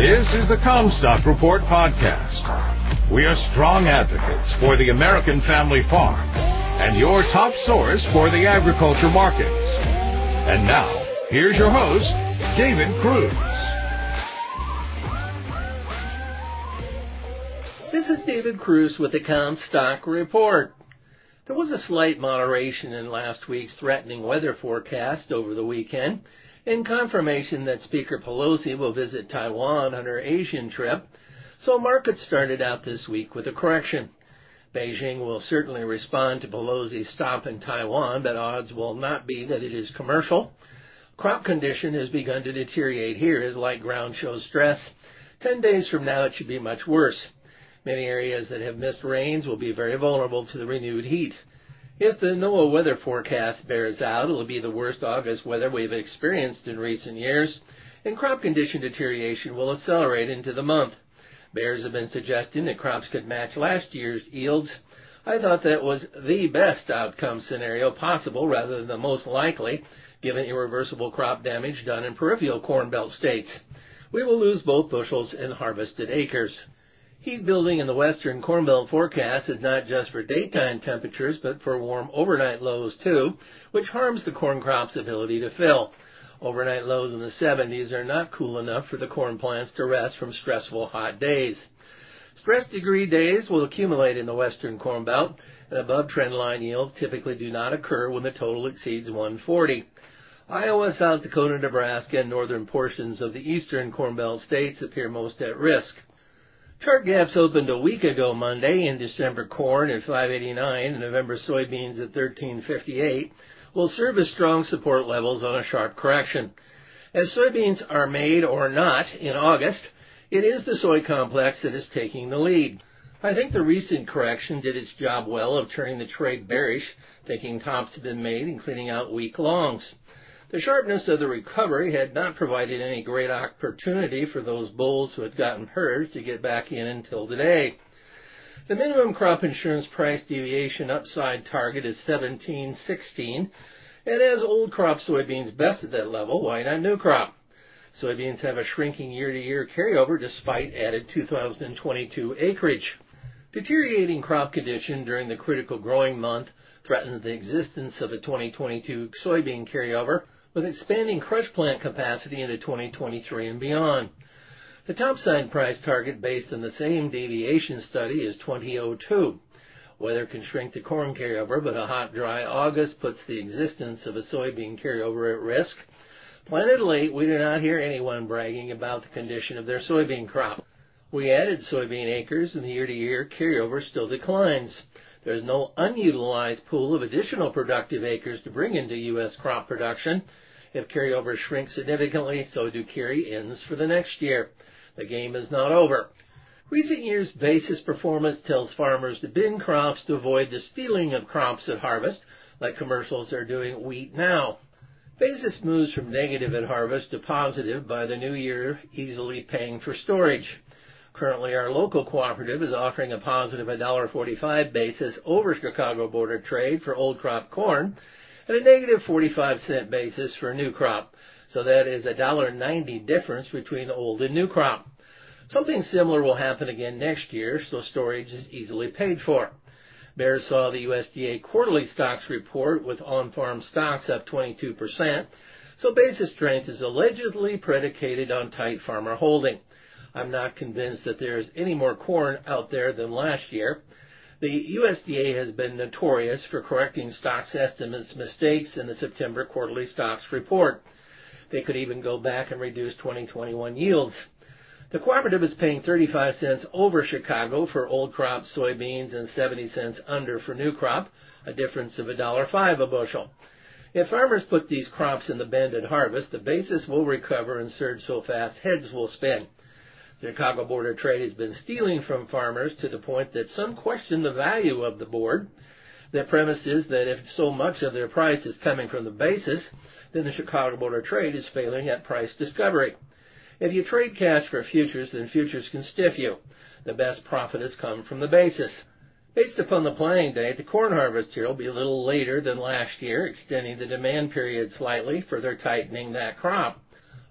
This is the Commstock Report podcast. We are strong advocates for the American family farm and your top source for the agriculture markets. And now, here's your host, David Kruse. This is David Kruse with the Commstock Report. There was a slight moderation in last week's threatening weather forecast over the weekend in confirmation that Speaker Pelosi will visit Taiwan on her Asian trip, so markets started out this week with a correction. Beijing will certainly respond to Pelosi's stop in Taiwan, but odds will not be that it is commercial. Crop condition has begun to deteriorate here as light ground shows stress. Ten days from now, it should be much worse. Many areas that have missed rains will be very vulnerable to the renewed heat. If the NOAA weather forecast bears out, it'll be the worst August weather we've experienced in recent years, and crop condition deterioration will accelerate into the month. Bears have been suggesting that crops could match last year's yields. I thought that was the best outcome scenario possible rather than the most likely, given irreversible crop damage done in peripheral corn belt states. We will lose both bushels and harvested acres. Heat building in the western Corn Belt forecast is not just for daytime temperatures, but for warm overnight lows too, which harms the corn crop's ability to fill. Overnight lows in the 70s are not cool enough for the corn plants to rest from stressful hot days. Stress degree days will accumulate in the western Corn Belt, and above trendline yields typically do not occur when the total exceeds 140. Iowa, South Dakota, Nebraska, and northern portions of the eastern Corn Belt states appear most at risk. Chart gaps opened a week ago Monday in December corn at 589 and November soybeans at 1358 will serve as strong support levels on a sharp correction. As soybeans are made or not in August, it is the soy complex that is taking the lead. I think the recent correction did its job well of turning the trade bearish, thinking tops had been made and cleaning out weak longs. The sharpness of the recovery had not provided any great opportunity for those bulls who had gotten purged to get back in until today. The minimum crop insurance price deviation upside target is 1716, and as old crop soybeans best at that level, why not new crop? Soybeans have a shrinking year-to-year carryover despite added 2022 acreage. Deteriorating crop condition during the critical growing month threatens the existence of a 2022 soybean carryover with expanding crush plant capacity into 2023 and beyond. The topside price target based on the same deviation study is 2002. Weather can shrink the corn carryover, but a hot, dry August puts the existence of a soybean carryover at risk. Planted late, we do not hear anyone bragging about the condition of their soybean crop. We added soybean acres and the year-to-year carryover still declines. There is no unutilized pool of additional productive acres to bring into U.S. crop production. If carryover shrinks significantly, so do carry-ins for the next year. The game is not over. Recent years' basis performance tells farmers to bin crops to avoid the stealing of crops at harvest, like commercials are doing wheat now. Basis moves from negative at harvest to positive by the new year, easily paying for storage. Currently, our local cooperative is offering a positive $1.45 basis over Chicago Board of Trade for old crop corn and a negative 45 cent basis for new crop. So that is a $1.90 difference between old and new crop. Something similar will happen again next year, so storage is easily paid for. Bears saw the USDA quarterly stocks report with on-farm stocks up 22%, so basis strength is allegedly predicated on tight farmer holding. I'm not convinced that there's any more corn out there than last year. The USDA has been notorious for correcting stocks estimates mistakes in the September quarterly stocks report. They could even go back and reduce 2021 yields. The cooperative is paying 35 cents over Chicago for old crop soybeans and 70 cents under for new crop, a difference of $1.05 a bushel. If farmers put these crops in the bend at harvest, the basis will recover and surge so fast heads will spin. The Chicago Board of Trade has been stealing from farmers to the point that some question the value of the board. The premise is that if so much of their price is coming from the basis, then the Chicago Board of Trade is failing at price discovery. If you trade cash for futures, then futures can stiff you. The best profit has come from the basis. Based upon the planting date, the corn harvest here will be a little later than last year, extending the demand period slightly, further tightening that crop.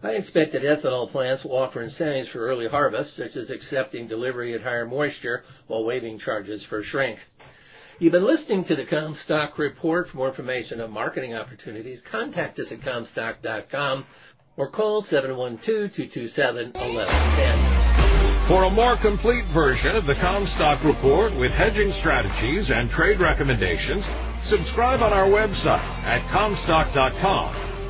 I expect that ethanol plants will offer incentives for early harvest, such as accepting delivery at higher moisture while waiving charges for shrink. You've been listening to the Commstock Report. For more information on marketing opportunities, contact us at commstock.com or call 712-227-1110. For a more complete version of the Commstock Report with hedging strategies and trade recommendations, subscribe on our website at Commstock.com